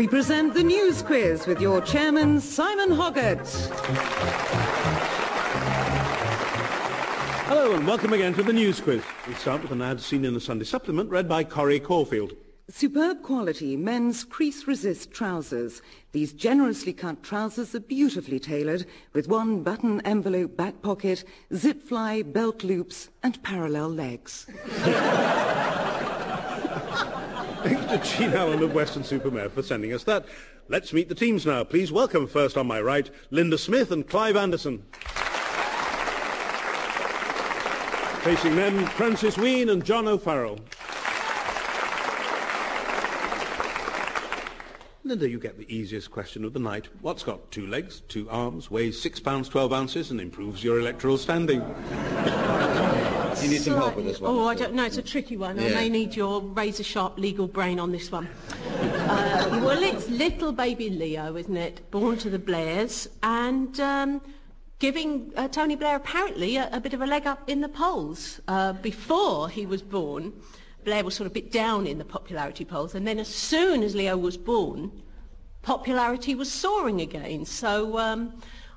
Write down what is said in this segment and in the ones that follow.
We present the news quiz with your chairman, Simon Hoggart. Hello and welcome again to the news quiz. We start with an ad seen in the Sunday supplement read by Corrie Corfield. Superb quality men's crease resist trousers. These generously cut trousers are beautifully tailored with one button envelope back pocket, zip fly, belt loops and parallel legs. Thanks to Jean Allen of Weston-super-Mare for sending us that. Let's meet the teams now. Please welcome first on my right, Linda Smith and Clive Anderson. Facing them, Francis Wheen and John O'Farrell. Linda, you get the easiest question of the night. What's got two legs, two arms, weighs six pounds twelve ounces and improves your electoral standing? You need some help with this one. Oh, I don't know. It's a tricky one. I may need your razor-sharp legal brain on this one. uh, well, it's little baby Leo, isn't it? Born to the Blairs and um, giving uh, Tony Blair apparently a, a bit of a leg up in the polls. Uh, before he was born, Blair was sort of a bit down in the popularity polls, and then as soon as Leo was born, popularity was soaring again. So um,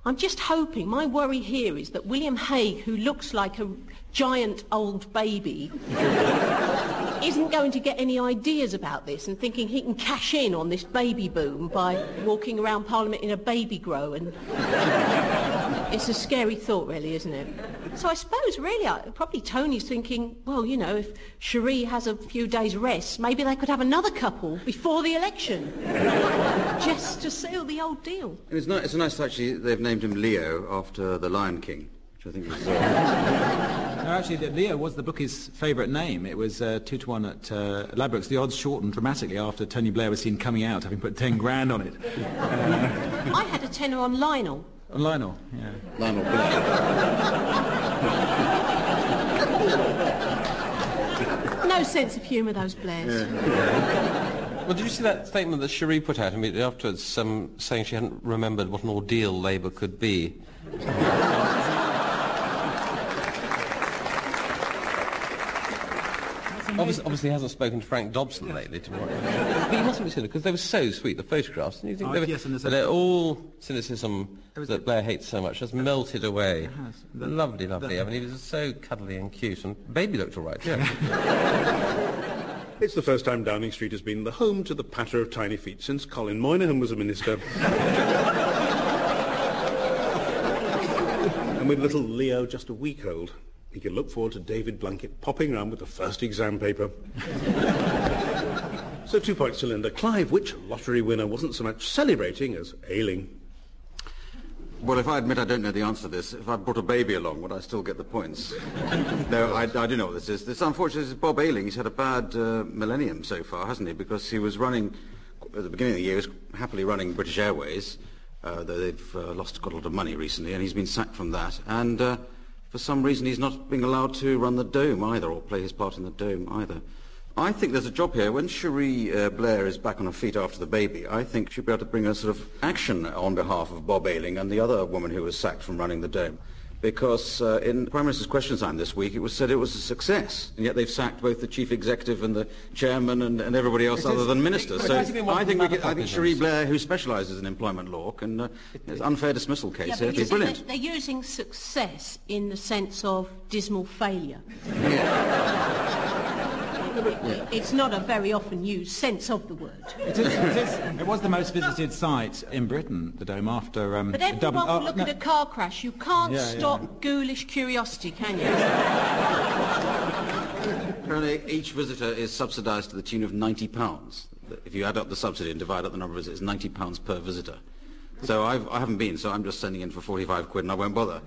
I'm just hoping, my worry here is that William Hague, who looks like a giant old baby, isn't going to get any ideas about this and thinking he can cash in on this baby boom by walking around Parliament in a baby grow and it's a scary thought really, isn't it? So I suppose really, I, probably Tony's thinking, well, you know, if Cherie has a few days rest, maybe they could have another couple before the election. Just to seal the old deal. It's, nice, it's nice actually they've named him Leo after the Lion King, which I think is... Uh, No, actually, the- Leo was the bookie's favourite name. It was uh, two to one at uh, Ladbrokes. The odds shortened dramatically after Tony Blair was seen coming out, having put ten grand on it. I had a tenner on Lionel. On Lionel, yeah. Lionel Blair. No sense of humour, those Blairs. Well, did you see that statement that Cherie put out immediately afterwards, um, saying she hadn't remembered what an ordeal Labour could be? Obviously, obviously hasn't spoken to Frank Dobson lately, to be honest. But you mustn't be cynical, because they were so sweet, the photographs. And you think Oh, they were, yes, and there's a- but they're all cynicism was that Blair hates so much has melted away. has. The- lovely, lovely. I mean, he was so cuddly and cute, and baby looked all right, yeah. It's the first time Downing Street has been the home to the patter of tiny feet since Colin Moynihan was a minister. and with little Leo just a week old, he can look forward to David Blunkett popping around with the first exam paper. so two points to Linda. Clive, which lottery winner wasn't so much celebrating as ailing? Well, if I admit I don't know the answer to this, if I brought a baby along, would I still get the points? no, I, I do know what this is. This, unfortunately, is Bob Ayling. He's had a bad uh, millennium so far, hasn't he? Because he was running, at the beginning of the year, he was happily running British Airways, uh, though they've uh, lost quite a lot of money recently, and he's been sacked from that. And uh, for some reason, he's not being allowed to run the Dome either, or play his part in the Dome either. I think there's a job here. When Cherie uh, Blair is back on her feet after the baby, I think she'll be able to bring a sort of action on behalf of Bob Ayling and the other woman who was sacked from running the Dome. Because uh, in Prime Minister's Question Time this week, it was said it was a success, and yet they've sacked both the chief executive and the chairman and, and everybody else other than ministers. But So has it I think, the we get, I think? Cherie Blair, who specialises in employment law, can uh, it's an unfair dismissal case. Yeah, here. but It'd be brilliant. they- they're using success in the sense of dismal failure. It's not a very often used sense of the word. It, is, it, is, it was the most visited site in Britain, the Dome, after... Um, But everyone Dublin- will oh, look no. at a car crash. You can't Yeah, yeah. stop ghoulish curiosity, can you? Apparently, each visitor is subsidised to the tune of £90. If you add up the subsidy and divide up the number of visitors, it's £90 per visitor. So I've, I haven't been, so I'm just sending in for 45 quid and I won't bother.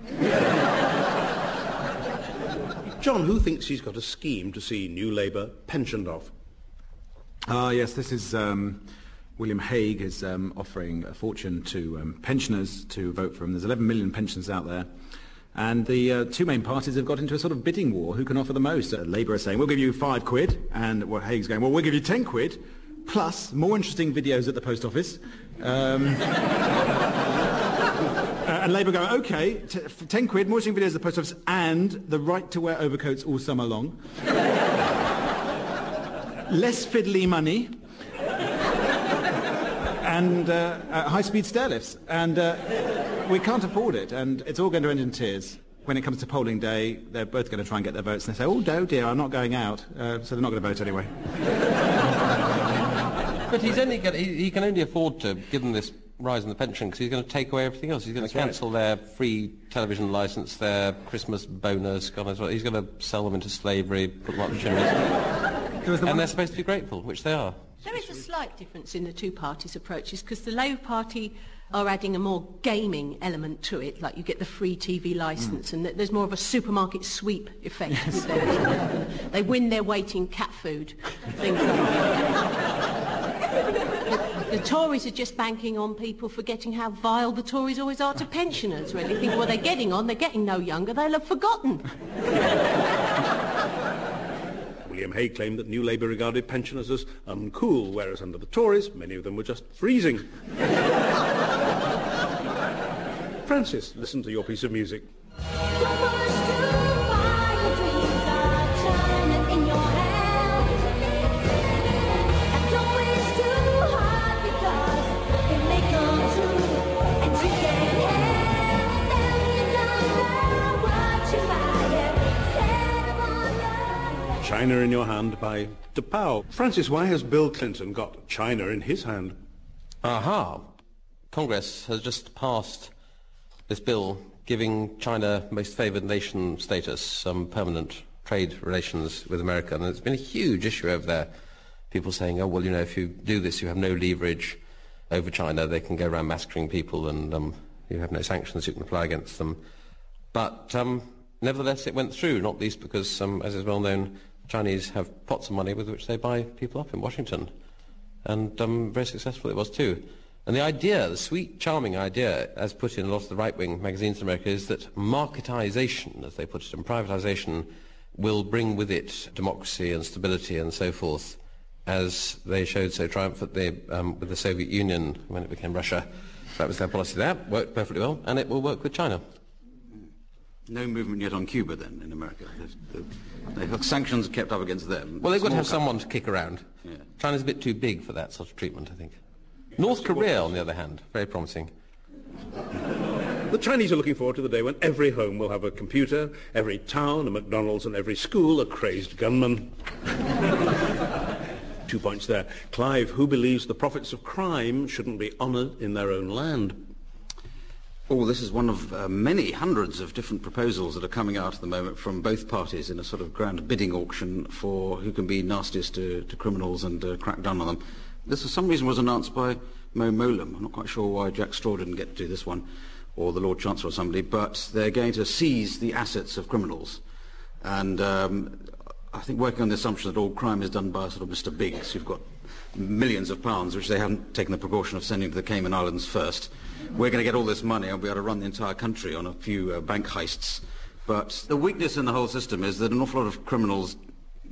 John, who thinks he's got a scheme to see New Labour pensioned off? Ah, yes, this is um, William Hague is um, offering a fortune to um, pensioners to vote for him. There's 11 million pensions out there. And the uh, two main parties have got into a sort of bidding war. Who can offer the most? Uh, Labour are saying, we'll give you five quid. And well, Hague's going, well, we'll give you 10 quid, plus more interesting videos at the post office. And Labour go, OK, t- for 10 quid, more videos at the post office, and the right to wear overcoats all summer long. Less fiddly money. and uh, uh, high-speed stairlifts, and uh, we can't afford it, and it's all going to end in tears. When it comes to polling day, they're both going to try and get their votes, and they say, "Oh, dear, I'm not going out," uh, so they're not going to vote anyway. But he's only gonna, he, he can only afford to, given this rise in the pension, because he's going to take away everything else. He's going to cancel their free television licence, their Christmas bonus, God knows what. He's going to sell them into slavery, put them up the chimneys. and they're supposed to be grateful, which they are. There is a slight difference in the two parties' approaches because the Labour Party are adding a more gaming element to it, like you get the free TV licence hmm. and there's more of a supermarket sweep effect with theirs. they win their weight in cat food, things like that. The Tories are just banking on people forgetting how vile the Tories always are to pensioners, really. Think, well, they're getting on, they're getting no younger, they'll have forgotten. William Hague claimed that New Labour regarded pensioners as uncool, whereas under the Tories, many of them were just freezing. Francis, listen to your piece of music. China in Your Hand by T'Pau. Francis, why has Bill Clinton got China in his hand? Aha. Congress has just passed this bill giving China most favoured nation status, some permanent trade relations with America. And it's been a huge issue over there. People saying, oh, well, you know, if you do this, you have no leverage over China. They can go around massacring people and um, you have no sanctions you can apply against them. But um, nevertheless, it went through, not least because, um, as is well known, Chinese have pots of money with which they buy people up in Washington. And um, very successful it was too. And the idea, the sweet, charming idea, as put in a lot of the right-wing magazines in America, is that marketization, as they put it, and privatization will bring with it democracy and stability and so forth, as they showed so triumphantly um, with the Soviet Union when it became Russia. That was their policy there, worked perfectly well, and it will work with China. No movement yet on Cuba, then, in America. The, the, the sanctions kept up against them. Well, they've got to have country. someone to kick around. Yeah. China's a bit too big for that sort of treatment, I think. North Korea, on the other hand, very promising. The Chinese are looking forward to the day when every home will have a computer, every town a McDonald's and every school a crazed gunman. Two points there. Clive, who believes the profits of crime shouldn't be honoured in their own land? Oh, this is one of uh, many hundreds of different proposals that are coming out at the moment from both parties in a sort of grand bidding auction for who can be nastiest to, to criminals and uh, crack down on them. This, for some reason, was announced by Mo Mowlam. I'm not quite sure why Jack Straw didn't get to do this one, or the Lord Chancellor or somebody, but they're going to seize the assets of criminals. And um, I think working on the assumption that all crime is done by sort of Mr. Biggs, who've got millions of pounds, which they haven't taken the precaution of sending to the Cayman Islands first. We're going to get all this money and be able to run the entire country on a few uh, bank heists. But the weakness in the whole system is that an awful lot of criminals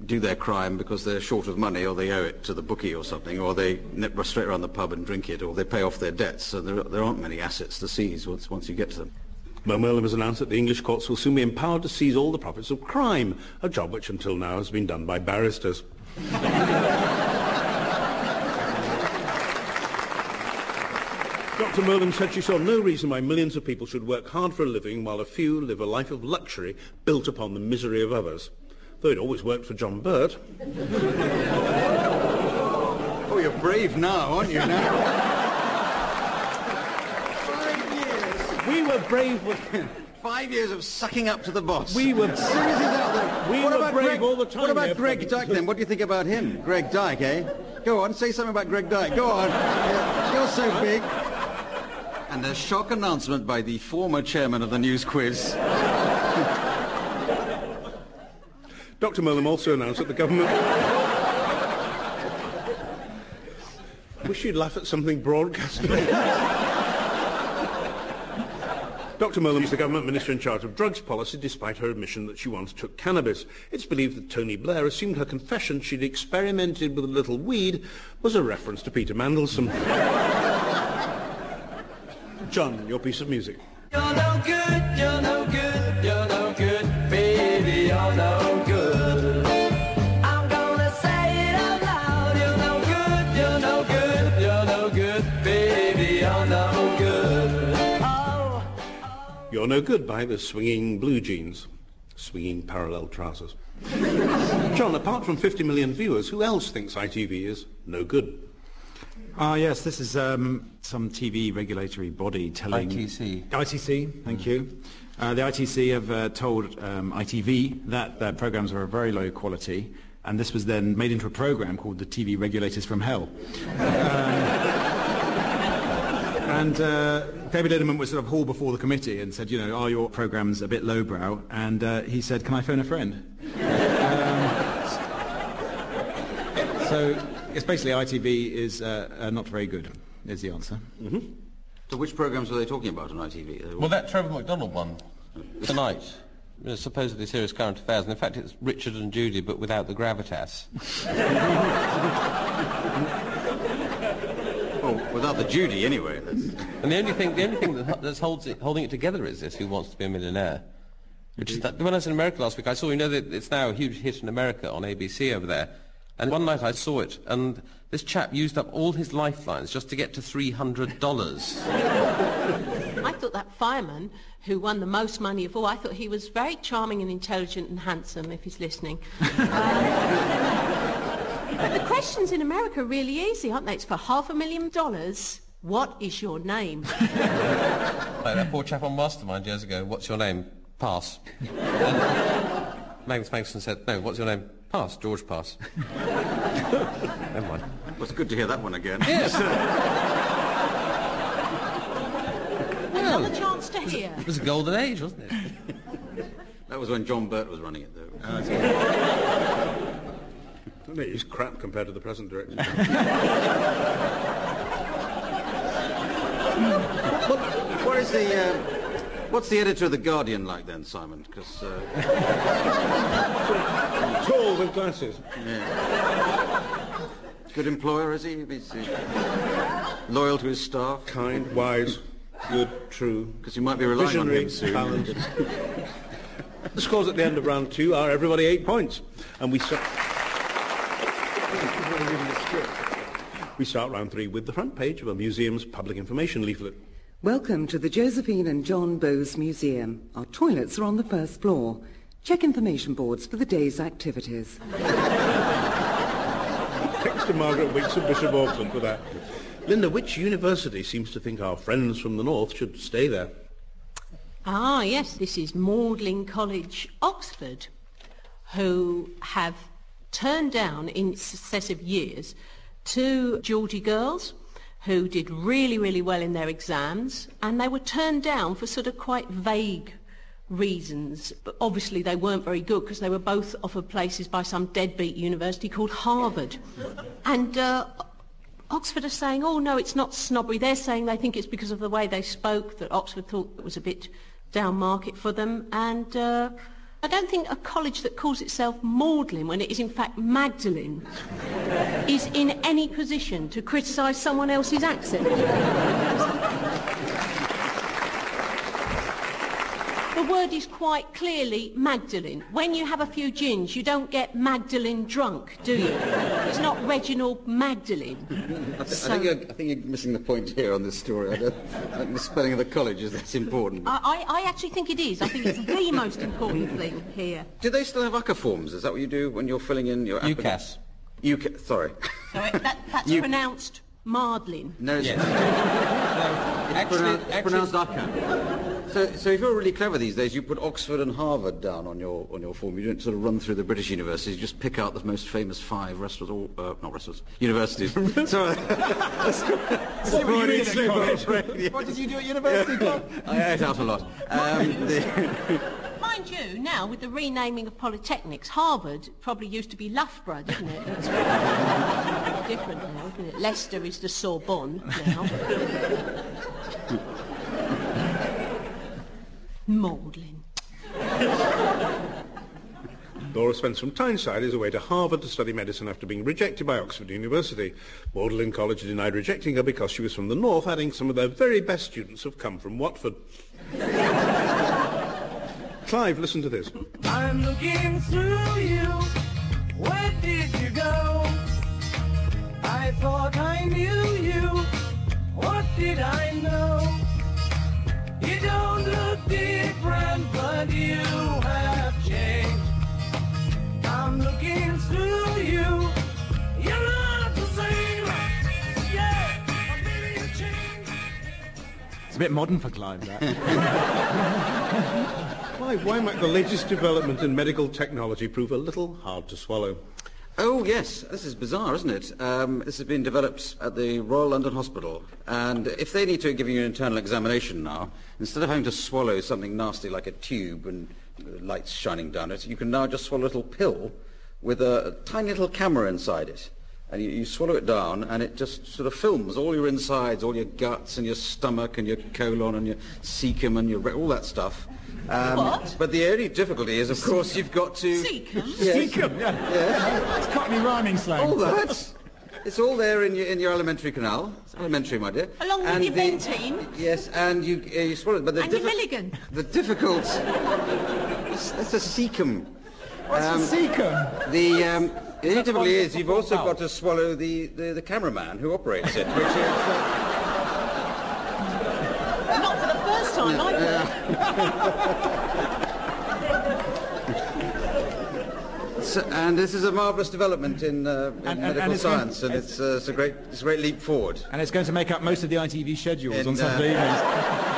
do their crime because they're short of money or they owe it to the bookie or something, or they nip straight around the pub and drink it, or they pay off their debts. So there, there aren't many assets to seize once, once you get to them. Mo Mowlam has announced that the English courts will soon be empowered to seize all the profits of crime, a job which until now has been done by barristers. Dr. Mowlam said she saw no reason why millions of people should work hard for a living while a few live a life of luxury built upon the misery of others. Though it always worked for John Birt. Oh, you're brave now, aren't you now? We were brave with... Five years of sucking up to the boss. We were... Serious is out there. We what were about brave Greg, all the time What about there, Greg Professor. Dyke then? What do you think about him? Greg Dyke, eh? Go on, say something about Greg Dyke. Go on. Yeah, You're so big. And a shock announcement by the former chairman of the news quiz. Dr. Mowlam also announced that the government... I Wish you'd laugh at something broadcast. Dr. Mowlam is the government minister in charge of drugs policy, despite her admission that she once took cannabis. It's believed that Tony Blair assumed her confession she'd experimented with a little weed was a reference to Peter Mandelson. John, your piece of music. You're no good, you're no good, you're no good, baby, you're no good. I'm gonna say it out loud, you're no good, you're no good, you're no good, baby, you're no good. Oh, oh. You're no good by the swinging blue jeans, swinging parallel trousers. John, apart from 50 million viewers, who else thinks ITV is no good? Ah, yes, this is um, some TV regulatory body telling... ITC. ITC, thank you. Uh, the ITC have uh, told um, ITV that their programs are of very low quality, and this was then made into a program called the TV Regulators from Hell. And uh, David Liddiment was sort of hauled before the committee and said, you know, are your programs a bit lowbrow? And uh, he said, can I phone a friend? um, so it's basically ITV is uh, uh, not very good, is the answer. So which programs were they talking about on ITV? Well, that Trevor McDonald one tonight. you know, supposedly serious current affairs, and in fact it's Richard and Judy, but without the gravitas. well, without the Judy, anyway. That's... And the only thing, the only thing that, that's holds it, holding it together is this: Who Wants to Be a Millionaire? Which is that, when I was in America last week, I saw, you know, that it's now a huge hit in America on ABC over there. And one night I saw it, and this chap used up all his lifelines just to get to $300. I thought that fireman who won the most money of all, I thought he was very charming and intelligent and handsome, if he's listening. Um, but the questions in America are really easy, aren't they? It's for half a million dollars. What is your name? like that poor chap on Mastermind years ago, what's your name? Pass. Magnus Magnusson said, no, what's your name? Pass, George Pass. Never mind. Well, it's good to hear that one again. Yes. Another chance to hear. It was a golden age, wasn't it? That was when John Birt was running it, though. Isn't it? He's crap compared to the present director. what, what is the... Uh, what's the editor of The Guardian like then, Simon? Because... Uh, Tall with glasses. Yeah. good employer, is he? He's uh, loyal to his staff? Kind, wise, good, true. Because you might be relying on Visionary, him soon. balanced. the scores at the end of round two are everybody eight points. And we start... We start round three with the front page of a museum's public information leaflet. Welcome to the Josephine and John Bowes Museum. Our toilets are on the first floor. Check information boards for the day's activities. Thanks to Margaret Wicks of Bishop Auckland for that. Linda, which university seems to think our friends from the north should stay there? Ah, yes, this is Magdalen College, Oxford, who have turned down in successive years two Geordie girls who did really, really well in their exams, and they were turned down for sort of quite vague reasons. But obviously they weren't very good because they were both offered places by some deadbeat university called Harvard. And uh, Oxford are saying, oh no, it's not snobbery. They're saying they think it's because of the way they spoke that Oxford thought it was a bit down market for them. And uh, I don't think a college that calls itself Magdalen when it is in fact Magdalene is in any position to criticise someone else's accent. Word is quite clearly Magdalene. When you have a few gins, you don't get Magdalene drunk, do you? It's not Reginald Magdalene. I, th- I, think you're, I think you're missing the point here on this story. I don't, think the spelling of the college is that's important. I, I, I actually think it is. I think it's the most important thing here. do they still have UCCA forms? Is that what you do when you're filling in your... applica- UCAS. UCAS, sorry. So it, that, that's You- pronounced Maudlin. No, it's, Yes. it's actually, pronounced, it's actually, pronounced UCCA. So, so if you're really clever these days, you put Oxford and Harvard down on your on your form. You don't sort of run through the British universities. You just pick out the most famous five restaurants, or uh, not restaurants, universities. Sorry. What, did you do at university, Bob? I ate out a lot. Um, the, Mind you, now with the renaming of polytechnics, Harvard probably used to be Loughborough, didn't it? It's different now, isn't it? Leicester is the Sorbonne now. Magdalen. Laura Spence some Tyneside is away to Harvard to study medicine after being rejected by Oxford University. Magdalen College denied rejecting her because she was from the north, adding some of their very best students have come from Watford. Clive, listen to this. I'm looking through you. Bit modern for Clive, that. Why, why might the latest development in medical technology prove a little hard to swallow? Oh, yes. This is bizarre, isn't it? Um, this has been developed at the Royal London Hospital. And if they need to give you an internal examination now, instead of having to swallow something nasty like a tube and lights shining down it, you can now just swallow a little pill with a tiny little camera inside it. And you, you swallow it down, and it just sort of films all your insides, all your guts, and your stomach, and your colon, and your cecum, and your all that stuff. Um, What? But the only difficulty is, of course, you've got to... Cecum? Secombe, yeah. It's Cockney rhyming slang. All that. It's all there in your, in your alimentary canal. It's elementary, my dear. Along with And your the- Bentine. Yes, and you, uh, you swallow it. But the And your diffi- Milligan. The difficult... That's, that's a cecum. What's Um, a Secombe? The, um, the only is you've also foul? got to swallow the, the, the cameraman who operates it, which is... Uh, Not for the first time, either. so- and this is a marvellous development in, uh, in And- and- medical and it's going- science, and it's, uh, it's, a great, it's a great leap forward. And it's going to make up most of the ITV schedules And, on uh, Saturday evenings.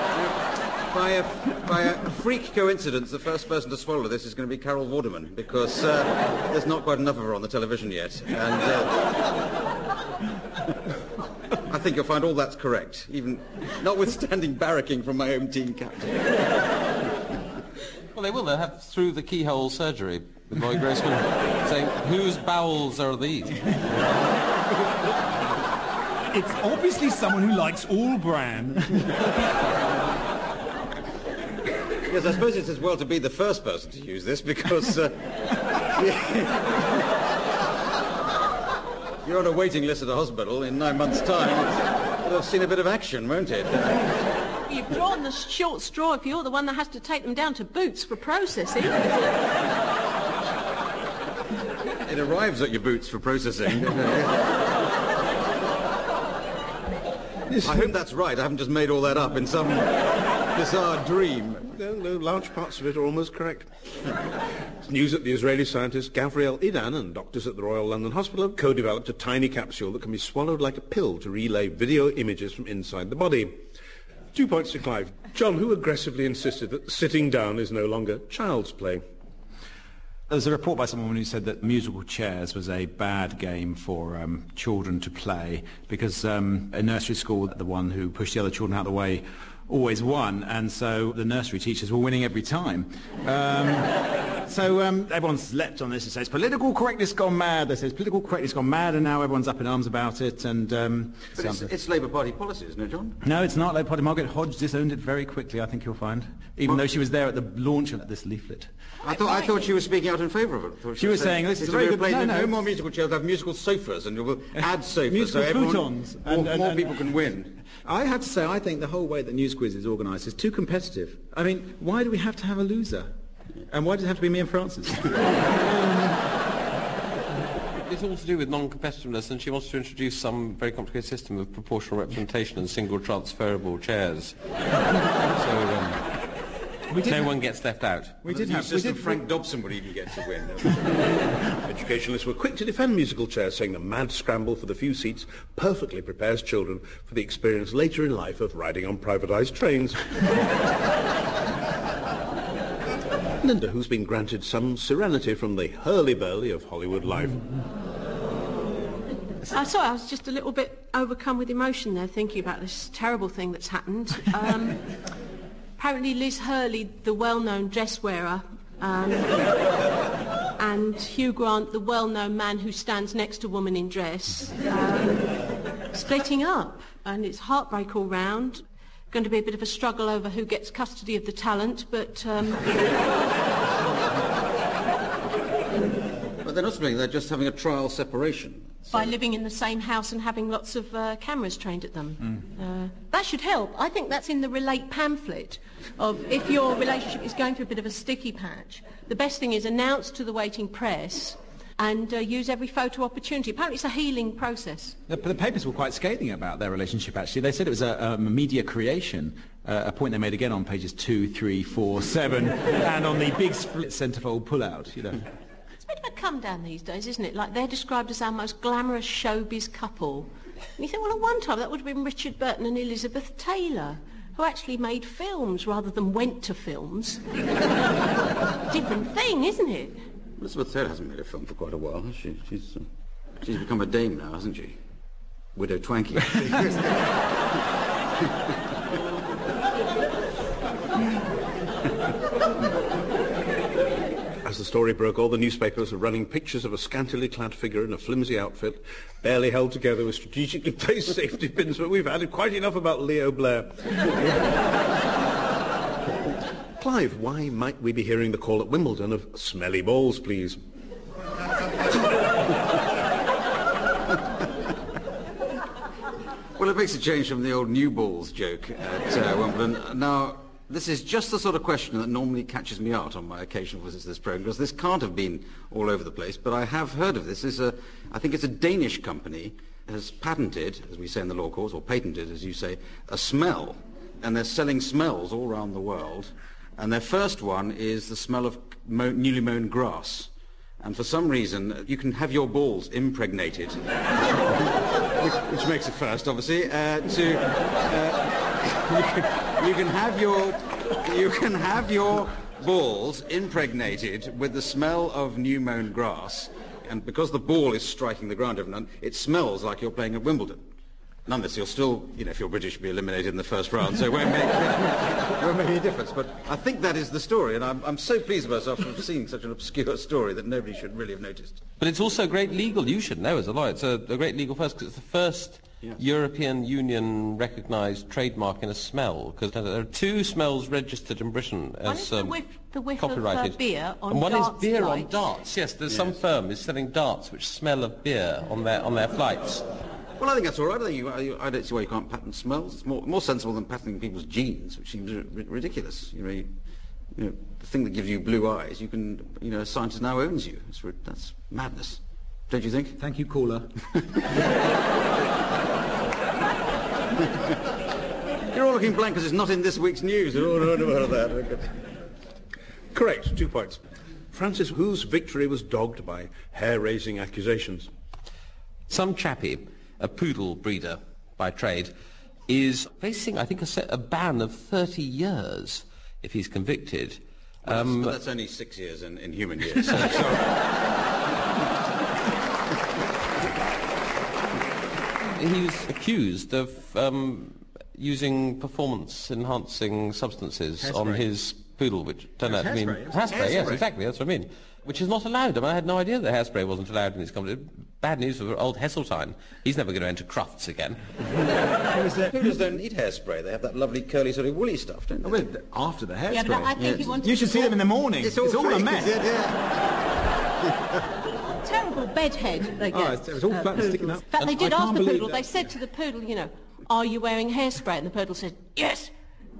By a, by a freak coincidence, the first person to swallow this is going to be Carol Vorderman, because uh, there's not quite enough of her on the television yet. And uh, I think you'll find all that's correct, even notwithstanding barracking from my own team captain. Well, they will. They'll have through the keyhole surgery with Loyd Grossman saying, whose bowels are these? It's obviously someone who likes all bran. Yes, I suppose it's as well to be the first person to use this, because uh, you're on a waiting list at a hospital in nine months' time. It'll have seen a bit of action, won't it? You've drawn the short straw if you're the one that has to take them down to Boots for processing. It arrives at your boots for processing. I hope that's right. I haven't just made all that up in some bizarre dream. No, no, large parts of it are almost correct. It's news that the Israeli scientist Gavriel Iddan and doctors at the Royal London Hospital have co-developed a tiny capsule that can be swallowed like a pill to relay video images from inside the body. Two points to Clive. John, who aggressively insisted that sitting down is no longer child's play. There's a report by someone who said that musical chairs was a bad game for um, children to play because um, in nursery school, the one who pushed the other children out of the way always won, and so the nursery teachers were winning every time. Um, so um, everyone's leapt on this and says political correctness gone mad. They says political correctness gone mad, and now everyone's up in arms about it. And um, But it's, it's Labour Party policy, isn't it, John? no, it's not. Labour Party. Margaret Hodge disowned it very quickly. I think you'll find, even though she was there at the launch of this leaflet. I thought, I thought she was speaking out in favour of it. I thought She was saying, this is it's a very good- plain- no, no, no more musical chairs, have musical sofas, and we'll add sofas Musical so everyone, futons. more, And- and- more and- people can win. I have to say, I think the whole way that News Quiz is organised is too competitive. I mean, why do we have to have a loser? And why does it have to be me and Francis? It's all to do with non-competitiveness, and she wants to introduce some very complicated system of proportional representation and single transferable chairs. so um, we did no have, one gets left out. we did New have, we did, Frank Dobson would even get to win. Educationalists were quick to defend musical chairs, saying the mad scramble for the few seats perfectly prepares children for the experience later in life of riding on privatised trains. Linda, who's been granted some serenity from the hurly-burly of Hollywood life. I sorry, I was just a little bit overcome with emotion there, thinking about this terrible thing that's happened. Um, apparently, Liz Hurley, the well-known dress wearer, um, and Hugh Grant, the well-known man who stands next to woman in dress, um, splitting up, and it's heartbreak all round. Going to be a bit of a struggle over who gets custody of the talent, but um, but they're not splitting, they're just having a trial separation. by living in the same house and having lots of uh, cameras trained at them. Uh, that should help. I think that's in the Relate pamphlet of if your relationship is going through a bit of a sticky patch, the best thing is announce to the waiting press and uh, use every photo opportunity. Apparently it's a healing process. the, the papers were quite scathing about their relationship, actually. They said it was a, a media creation, uh, a point they made again on pages two, three, four, seven, and on the big split centrefold pullout, you know. It's a bit of a come down these days, isn't it? Like they're described as our most glamorous showbiz couple. And you think, well, at one time that would have been Richard Burton and Elizabeth Taylor. who actually made films rather than went to films. Different thing, isn't it? Elizabeth Taylor hasn't made a film for quite a while, she? She's, uh, she's become a dame now, hasn't she? Widow Twanky. As the story broke, all the newspapers were running pictures of a scantily clad figure in a flimsy outfit, barely held together with strategically placed safety pins, but we've had quite enough about Leo Blair. Clive, why might we be hearing the call at Wimbledon of smelly balls, please? Well, it makes a change from the old new balls joke at uh, Wimbledon. Now, this is just the sort of question that normally catches me out on my occasional visits to this program, because this can't have been all over the place, but I have heard of this. This is a, I think it's a Danish company that has patented, as we say in the law courts, or patented, as you say, a smell, and they're selling smells all around the world. And their first one is the smell of mo- newly mown grass. And for some reason, you can have your balls impregnated, which, which makes it first, obviously, uh, to uh, you, can, have your you can have your balls impregnated with the smell of new mown grass, and because the ball is striking the ground every then, it smells like you're playing at Wimbledon. Nonetheless, you'll still, you know, if you're British, be eliminated in the first round, so it won't make, it won't make any difference. But I think that is the story, and I'm, I'm so pleased with myself for seeing such an obscure story that nobody should really have noticed. But it's also great legal. You should know as a lawyer. It's a, a great legal first because it's the first Yes. European Union recognised trademark in a smell. Because there are two smells registered in Britain One as is the um, whiff, the whiff of uh, copyrighted. beer on and one darts is beer on darts. Yes, there's some firm is selling darts which smell of beer on their on their flights. Well, I think that's all right. I, think you, I, I don't see why you can't patent smells. It's more, more sensible than patenting people's genes, which seems ri- ridiculous. You know, you, you know, the thing that gives you blue eyes, you can, you know, a scientist now owns you. It's, that's madness. Don't you think? Thank you, caller. You're all looking blank because it's not in this week's news. You're all all about that. Okay. Correct, two points. Francis Who's victory was dogged by hair-raising accusations. Some chappie, a poodle breeder by trade, is facing, I think, a, set, a ban of 30 years if he's convicted. Um, but that's only six years in, in human years. So, sorry. was accused of um, using performance-enhancing substances on his poodle, which turned out to mean hairspray, hairspray. Yes, exactly. That's what I mean. Which is not allowed. I, mean, I had no idea that hairspray wasn't allowed in this company. Bad news for old Heseltine. He's never going to enter Crufts again. Poodles don't need hairspray. They have that lovely curly sort of woolly stuff, don't they? Well, after the hairspray. Yeah, but I think he wanted You should see them in the morning. It's all, a mess. is it? Yeah. terrible bedhead they get. Oh, it's- it's all uh, flat and sticking up. In fact, they did ask the poodle, that- they said to the poodle, you know, are you wearing hairspray? And the poodle said, yes,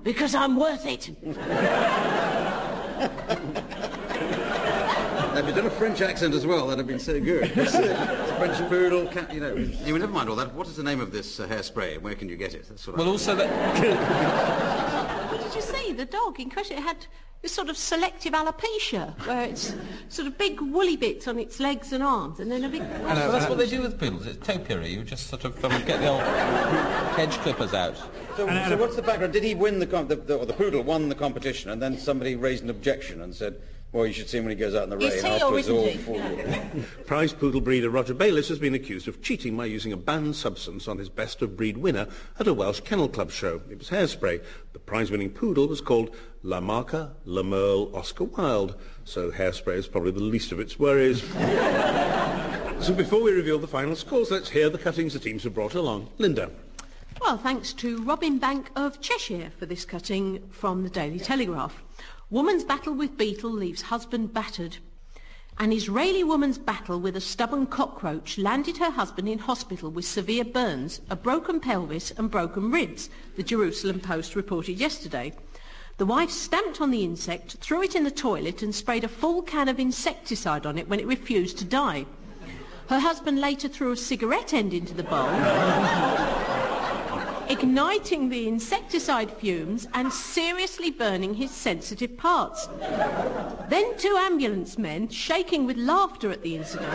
because I'm worth it. If you'd done a French accent as well, that'd have been so good. It's a French poodle, cat, you know. Anyway, never mind all that. What is the name of this uh, hairspray and where can you get it? That's what Well, I- also that... Did you see the dog in question? It had this sort of selective alopecia, where it's sort of big woolly bits on its legs and arms, and then a big... well, that's what they do with poodles. It's topiary. You just sort of um, get the old hedge clippers out. So, so what's the background? Did he win the, com- the, the, or the poodle won the competition and then somebody raised an objection and said, well, you should see him when he goes out in the rain Is he or isn't all he? Prize poodle breeder Roger Bayliss has been accused of cheating by using a banned substance on his best of breed winner at a Welsh Kennel Club show. It was hairspray. The prize-winning poodle was called La Marca La Merle Oscar Wilde, so hairspray is probably the least of its worries. so before we reveal the final scores, let's hear the cuttings the teams have brought along. Linda. Well, thanks to Robin Bank of Cheshire for this cutting from the Daily Telegraph. Woman's battle with beetle leaves husband battered. An Israeli woman's battle with a stubborn cockroach landed her husband in hospital with severe burns, a broken pelvis and broken ribs, the Jerusalem Post reported yesterday. The wife stamped on the insect, threw it in the toilet and sprayed a full can of insecticide on it when it refused to die. Her husband later threw a cigarette end into the bowl igniting the insecticide fumes and seriously burning his sensitive parts. Then two ambulance men, shaking with laughter at the incident,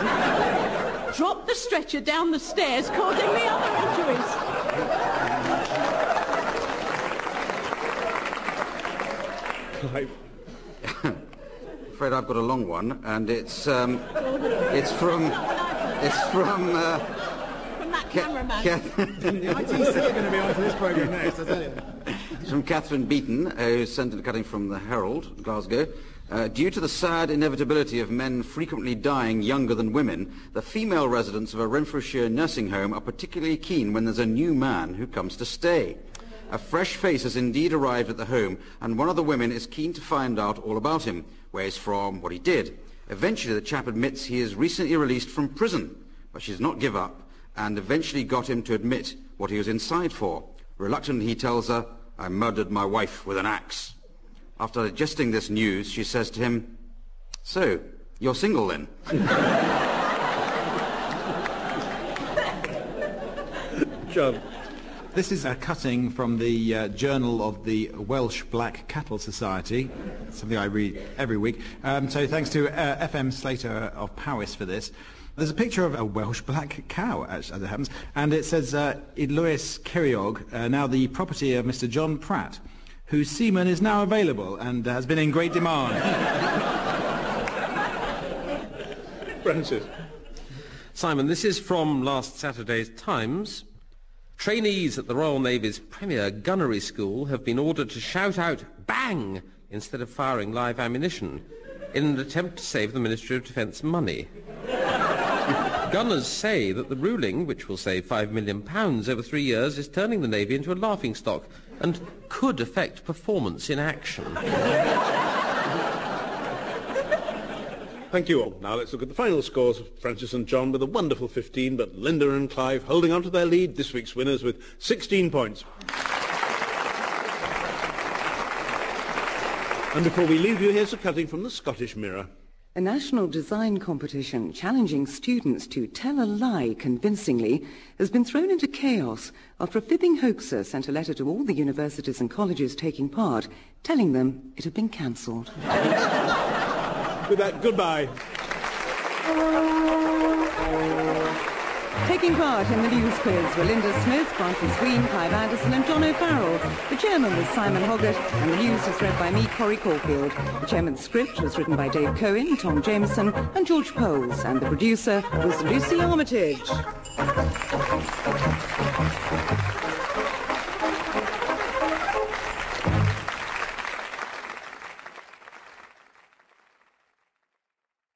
dropped the stretcher down the stairs, causing the other injuries. Clive. afraid I've got a long one, and it's um, it's from it's from uh, cameraman. ITC are going to be onto this programme next, I tell you. From Catherine Beaton, uh, who sent a cutting from the Herald, Glasgow. Uh, due to the sad inevitability of men frequently dying younger than women, the female residents of a Renfrewshire nursing home are particularly keen when there's a new man who comes to stay. A fresh face has indeed arrived at the home, and one of the women is keen to find out all about him, where he's from, what he did. Eventually, the chap admits he is recently released from prison, but she does not give up, and eventually got him to admit what he was inside for. Reluctantly, he tells her, I murdered my wife with an axe. After digesting this news, she says to him, So, you're single then? John. This is a cutting from the uh, Journal of the Welsh Black Cattle Society, something I read every week. Um, so thanks to uh, FM Slater of Powys for this. There's a picture of a Welsh black cow, as, it happens, and it says uh, Lewis Ceiriog, uh, now the property of Mr. John Pratt, whose semen is now available and has been in great demand. Francis. Simon, this is from last Saturday's Times. Trainees at the Royal Navy's premier gunnery school have been ordered to shout out bang instead of firing live ammunition in an attempt to save the Ministry of Defence money. Gunners say that the ruling, which will save £5 million over three years, is turning the Navy into a laughingstock and could affect performance in action. Thank you all. Now let's look at the final scores. Francis and John with a wonderful 15, but Linda and Clive holding on to their lead, this week's winners with 16 points. And before we leave you, here's a cutting from the Scottish Mirror. A national design competition challenging students to tell a lie convincingly has been thrown into chaos after a fibbing hoaxer sent a letter to all the universities and colleges taking part, telling them it had been cancelled. With that, goodbye. Taking part in the news quiz were Linda Smith, Francis Wheen, Clive Anderson and John O'Farrell. The chairman was Simon Hoggart and the news was read by me, Corrie Corfield. The chairman's script was written by Dave Cohen, Tom Jamieson and George Poles and the producer was Lucy Armitage.